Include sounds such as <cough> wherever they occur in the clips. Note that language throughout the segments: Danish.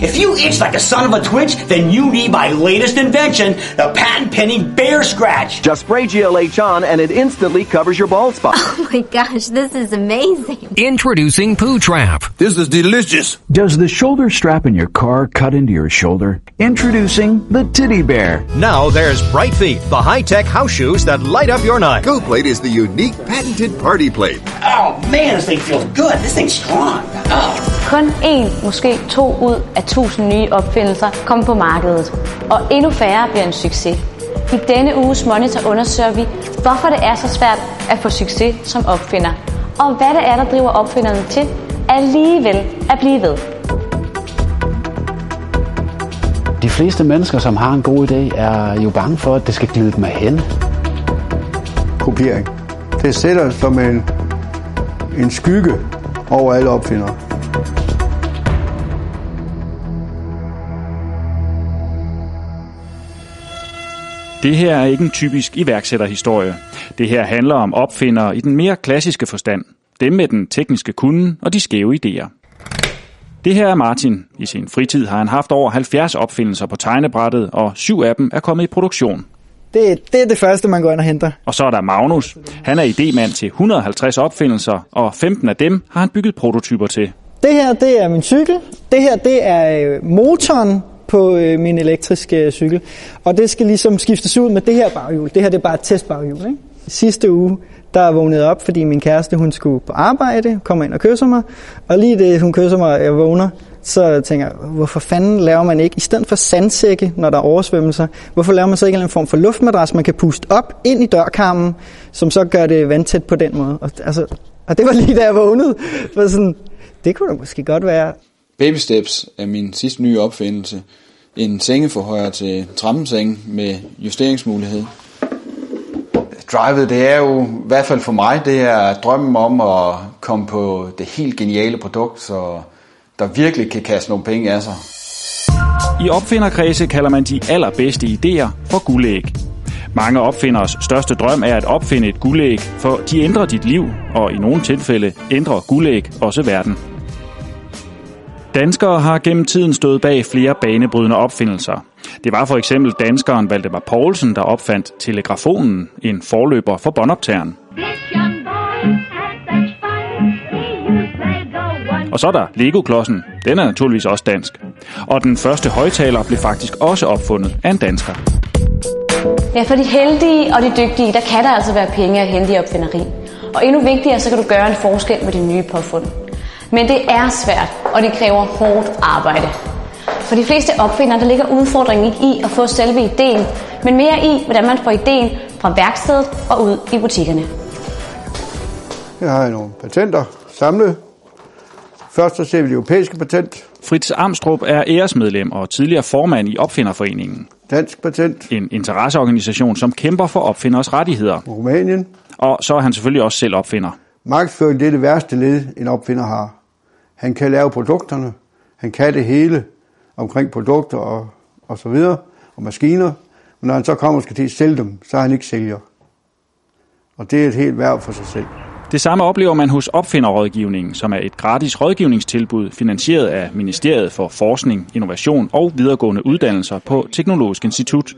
If you itch like a son of a twitch, then you need my latest invention, the patent pending Bear Scratch. Just spray GLH on and it instantly covers your bald spot. <laughs> Oh my gosh, this is amazing. Introducing Poo Trap. This is delicious. Does the shoulder strap in your car cut into your shoulder? Introducing the Titty Bear. Now there's Bright Feet, the high-tech house shoes that light up your night. Go Plate is the unique patented party plate. Oh man, this thing feels good. This thing's strong. Oh. Kun én, måske to ud af tusind nye opfindelser kommer på markedet, og endnu færre bliver en succes. I denne uges Monitor undersøger vi, hvorfor det er så svært at få succes som opfinder, og hvad det er, der driver opfinderne til alligevel at blive ved. De fleste mennesker, som har en god idé, er jo bange for, at det skal glide dem af hen. Kopiering. Det sætter som en, en skygge over alle opfindere. Det her er ikke en typisk iværksætterhistorie. Det her handler om opfindere i den mere klassiske forstand. Dem med den tekniske kunden og de skæve idéer. Det her er Martin. I sin fritid har han haft over 70 opfindelser på tegnebrættet, og syv af dem er kommet i produktion. Det, det er det første, man går ind og henter. Og så er der Magnus. Han er idémand til 150 opfindelser, og 15 af dem har han bygget prototyper til. Det her, det er min cykel. Det her, det er øh, motoren på øh, min elektriske øh, cykel. Og det skal ligesom skiftes ud med det her baghjul. Det her, det er bare et testbaghjul. Ikke? Sidste uge, der vågnede op, fordi min kæreste, hun skulle på arbejde, kommer ind og kysser mig. Og lige det, hun kysser mig, jeg vågner, så tænker jeg, hvorfor fanden laver man ikke, i stedet for sandsække, når der er oversvømmelser, hvorfor laver man så ikke en form for luftmadras, man kan puste op ind i dørkarmen, som så gør det vandtæt på den måde. Og, altså, og det var lige da jeg vågnede, for sådan, det kunne da måske godt være. Baby Steps er min sidste nye opfindelse. En sengeforhøjer til trammeseng med justeringsmulighed. Drivet, det er jo, i hvert fald for mig, det er drømmen om at komme på det helt geniale produkt, så der virkelig kan kaste nogle penge af sig. I opfinderkredse kalder man de allerbedste idéer for guldæg. Mange opfinderes største drøm er at opfinde et guldæg, for de ændrer dit liv, og i nogle tilfælde ændrer guldæg også verden. Danskere har gennem tiden stået bag flere banebrydende opfindelser. Det var for eksempel danskeren Valdemar Poulsen, der opfandt telegrafonen, en forløber for båndoptageren. Og så er der Lego-klodsen. Den er naturligvis også dansk. Og den første højtaler blev faktisk også opfundet af en dansker. Ja, for de heldige og de dygtige, der kan der altså være penge at hente i opfinderi. Og endnu vigtigere, så kan du gøre en forskel med de nye påfund. Men det er svært, og det kræver hårdt arbejde. For de fleste opfindere, der ligger udfordringen ikke i at få selve ideen, men mere i, hvordan man får ideen fra værkstedet og ud i butikkerne. Her har jeg nogle patenter samlet. Først så ser vi det europæiske patent. Fritz Amstrup er æresmedlem og tidligere formand i Opfinderforeningen. Dansk patent. En interesseorganisation, som kæmper for opfinders rettigheder. Rumænien. Og så er han selvfølgelig også selv opfinder. Markedsføring det er det værste led, en opfinder har. Han kan lave produkterne. Han kan det hele omkring produkter og, og så videre, og maskiner. Men når han så kommer og skal til at sælge dem, så er han ikke sælger. Og det er et helt værv for sig selv. Det samme oplever man hos Opfinderrådgivningen, som er et gratis rådgivningstilbud finansieret af Ministeriet for Forskning, Innovation og videregående uddannelser på Teknologisk Institut.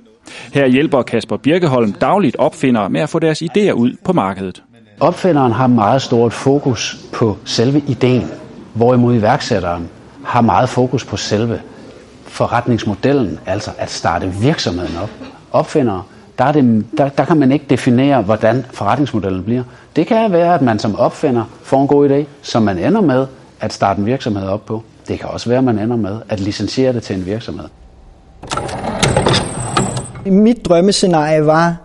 Her hjælper Kasper Birkeholm dagligt opfindere med at få deres idéer ud på markedet. Opfinderen har meget stort fokus på selve ideen, hvorimod iværksætteren har meget fokus på selve forretningsmodellen, altså at starte virksomheden op. Opfindere, der, er det, der, der kan man ikke definere, hvordan forretningsmodellen bliver. Det kan være, at man som opfinder får en god idé, som man ender med at starte en virksomhed op på. Det kan også være, at man ender med at licensiere det til en virksomhed. Mit drømmescenarie var,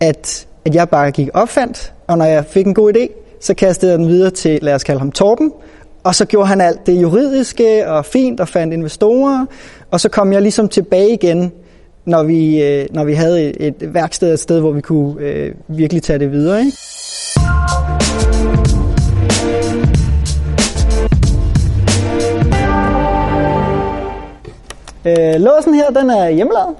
at, at jeg bare gik opfandt, og når jeg fik en god idé, så kastede jeg den videre til, lad os kalde ham Torben, og så gjorde han alt det juridiske og fint og fandt investorer, og så kom jeg ligesom tilbage igen, når vi, øh, når vi havde et, et værksted et sted, hvor vi kunne øh, virkelig tage det videre. Ikke? Øh, låsen her, den er hjemmelavet.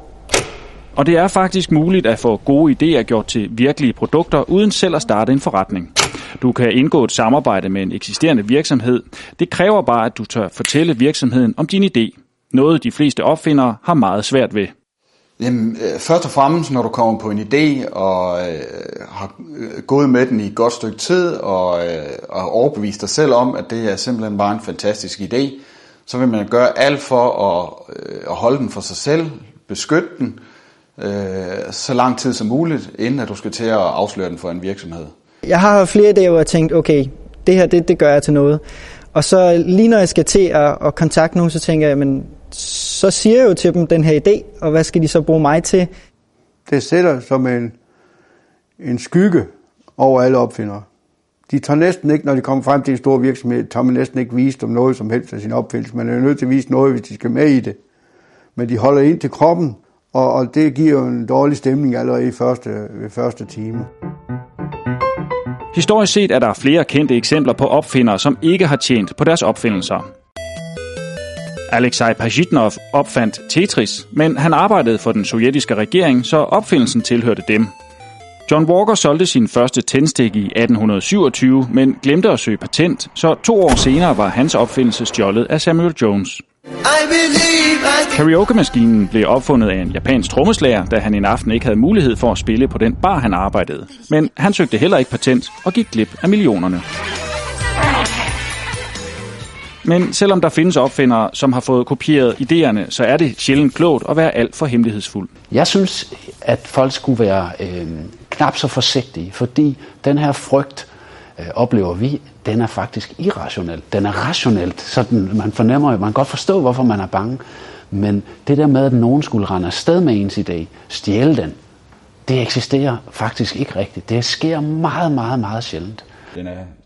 Og det er faktisk muligt at få gode idéer gjort til virkelige produkter, uden selv at starte en forretning. Du kan indgå et samarbejde med en eksisterende virksomhed. Det kræver bare, at du tør fortælle virksomheden om din idé. Noget de fleste opfindere har meget svært ved. Jamen, øh, først og fremmest, når du kommer på en idé og øh, har øh, gået med den i et godt stykke tid og, øh, og overbevist dig selv om, at det er simpelthen bare en fantastisk idé, så vil man gøre alt for at, øh, at holde den for sig selv, beskytte den øh, så lang tid som muligt, inden at du skal til at afsløre den for en virksomhed. Jeg har flere dage, hvor jeg tænkt, okay, det her, det, det gør jeg til noget. Og så lige når jeg skal til at, at kontakte nogen, så tænker jeg, men så siger jeg jo til dem den her idé, og hvad skal de så bruge mig til? Det sætter som en, en skygge over alle opfindere. De tager næsten ikke, når de kommer frem til en stor virksomhed, tager man næsten ikke vise dem noget som helst af sin opfindelse. Man er jo nødt til at vise noget, hvis de skal med i det. Men de holder ind til kroppen, og, og det giver jo en dårlig stemning allerede i første, ved første time. Historisk set er der flere kendte eksempler på opfindere, som ikke har tjent på deres opfindelser. Alexei Pajitnov opfandt Tetris, men han arbejdede for den sovjetiske regering, så opfindelsen tilhørte dem. John Walker solgte sin første tændstik i 1827, men glemte at søge patent, så to år senere var hans opfindelse stjålet af Samuel Jones. Karaoke-maskinen blev opfundet af en japansk trommeslager, da han en aften ikke havde mulighed for at spille på den bar, han arbejdede. Men han søgte heller ikke patent og gik glip af millionerne. Men selvom der findes opfindere, som har fået kopieret idéerne, så er det sjældent klogt at være alt for hemmelighedsfuld. Jeg synes, at folk skulle være øh, knap så forsigtige, fordi den her frygt, øh, oplever vi, den er faktisk irrationel. Den er rationelt, så den, man fornemmer jo, man kan godt forstå, hvorfor man er bange. Men det der med, at nogen skulle rende afsted med ens idé, stjæle den, det eksisterer faktisk ikke rigtigt. Det sker meget, meget, meget sjældent.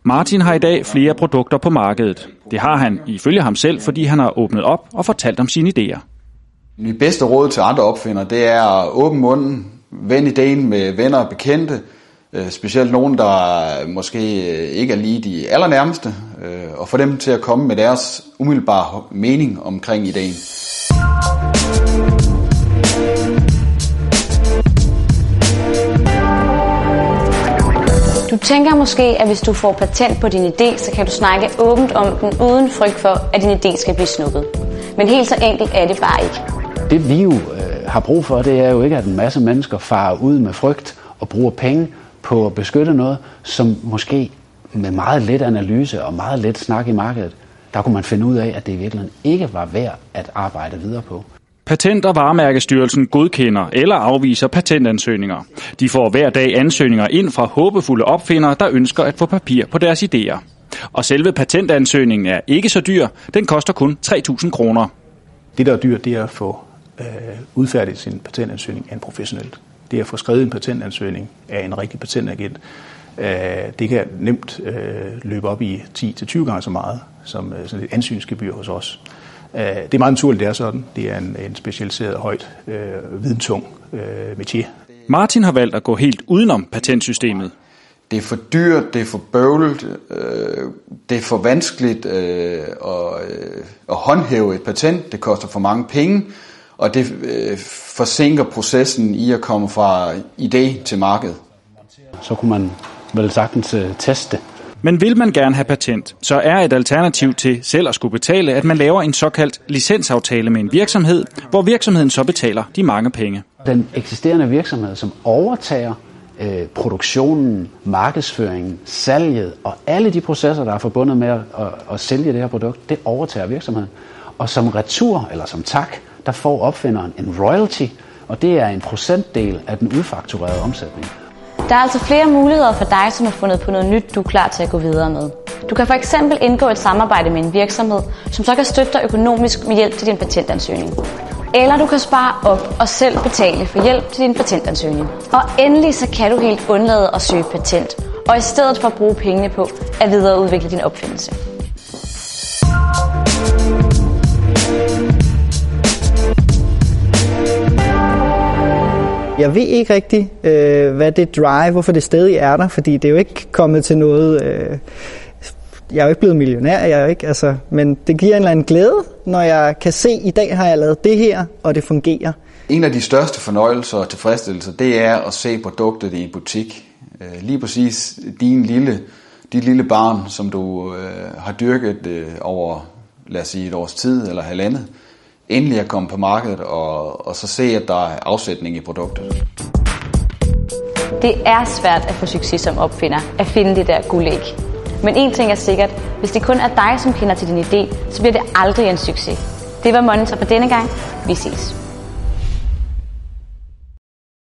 Martin har i dag flere produkter på markedet. Det har han ifølge ham selv, fordi han har åbnet op og fortalt om sine idéer. Mit bedste råd til andre opfindere, det er at åbne munden, vend ideen med venner og bekendte, øh, specielt nogen, der måske øh, ikke er lige de allernærmeste, øh, og få dem til at komme med deres umiddelbare mening omkring ideen. Du tænker måske, at hvis du får patent på din idé, så kan du snakke åbent om den, uden frygt for, at din idé skal blive snuppet. Men helt så enkelt er det bare ikke. Det vi jo øh, har brug for, det er jo ikke, at en masse mennesker farer ud med frygt og bruger penge på at beskytte noget, som måske med meget let analyse og meget let snak i markedet, der kunne man finde ud af, at det i virkeligheden ikke var værd at arbejde videre på. Patent- og varemærkestyrelsen godkender eller afviser patentansøgninger. De får hver dag ansøgninger ind fra håbefulde opfindere, der ønsker at få papir på deres idéer. Og selve patentansøgningen er ikke så dyr. Den koster kun 3.000 kroner. Det, der er dyrt, det er at få øh, udfærdiget sin patentansøgning af en professionel. Det at få skrevet en patentansøgning af en rigtig patentagent. Øh, det kan nemt øh, løbe op i 10-20 gange så meget som øh, sådan et ansøgningsgebyr hos os. Øh, det er meget naturligt, det er sådan. Det er en, en specialiseret, højt, øh, videntung øh, métier. Martin har valgt at gå helt udenom patentsystemet. Det er for dyrt, det er for bøvlet, øh, det er for vanskeligt øh, at, øh, at håndhæve et patent, det koster for mange penge, og det øh, forsinker processen i at komme fra idé til marked. Så kunne man vel sagtens øh, teste men vil man gerne have patent, så er et alternativ til selv at skulle betale, at man laver en såkaldt licensaftale med en virksomhed, hvor virksomheden så betaler de mange penge. Den eksisterende virksomhed, som overtager øh, produktionen, markedsføringen, salget og alle de processer, der er forbundet med at, at, at sælge det her produkt, det overtager virksomheden. Og som retur, eller som tak, der får opfinderen en royalty, og det er en procentdel af den udfakturerede omsætning. Der er altså flere muligheder for dig, som har fundet på noget nyt, du er klar til at gå videre med. Du kan for eksempel indgå et samarbejde med en virksomhed, som så kan støtte dig økonomisk med hjælp til din patentansøgning. Eller du kan spare op og selv betale for hjælp til din patentansøgning. Og endelig så kan du helt undlade at søge patent, og i stedet for at bruge pengene på at videreudvikle din opfindelse. Jeg ved ikke rigtig, øh, hvad det drive, hvorfor det stadig er der, fordi det er jo ikke kommet til noget... Øh, jeg er jo ikke blevet millionær, jeg er jo ikke, altså, men det giver en eller anden glæde, når jeg kan se, at i dag har jeg lavet det her, og det fungerer. En af de største fornøjelser og tilfredsstillelser, det er at se produktet i en butik. Øh, lige præcis din lille, dit lille barn, som du øh, har dyrket øh, over, lad os sige, et års tid eller halvandet, endelig at komme på markedet og, og så se, at der er afsætning i produktet. Det er svært at få succes som opfinder, at finde det der guldæg. Men en ting er sikkert, hvis det kun er dig, som kender til din idé, så bliver det aldrig en succes. Det var Monitor for denne gang. Vi ses.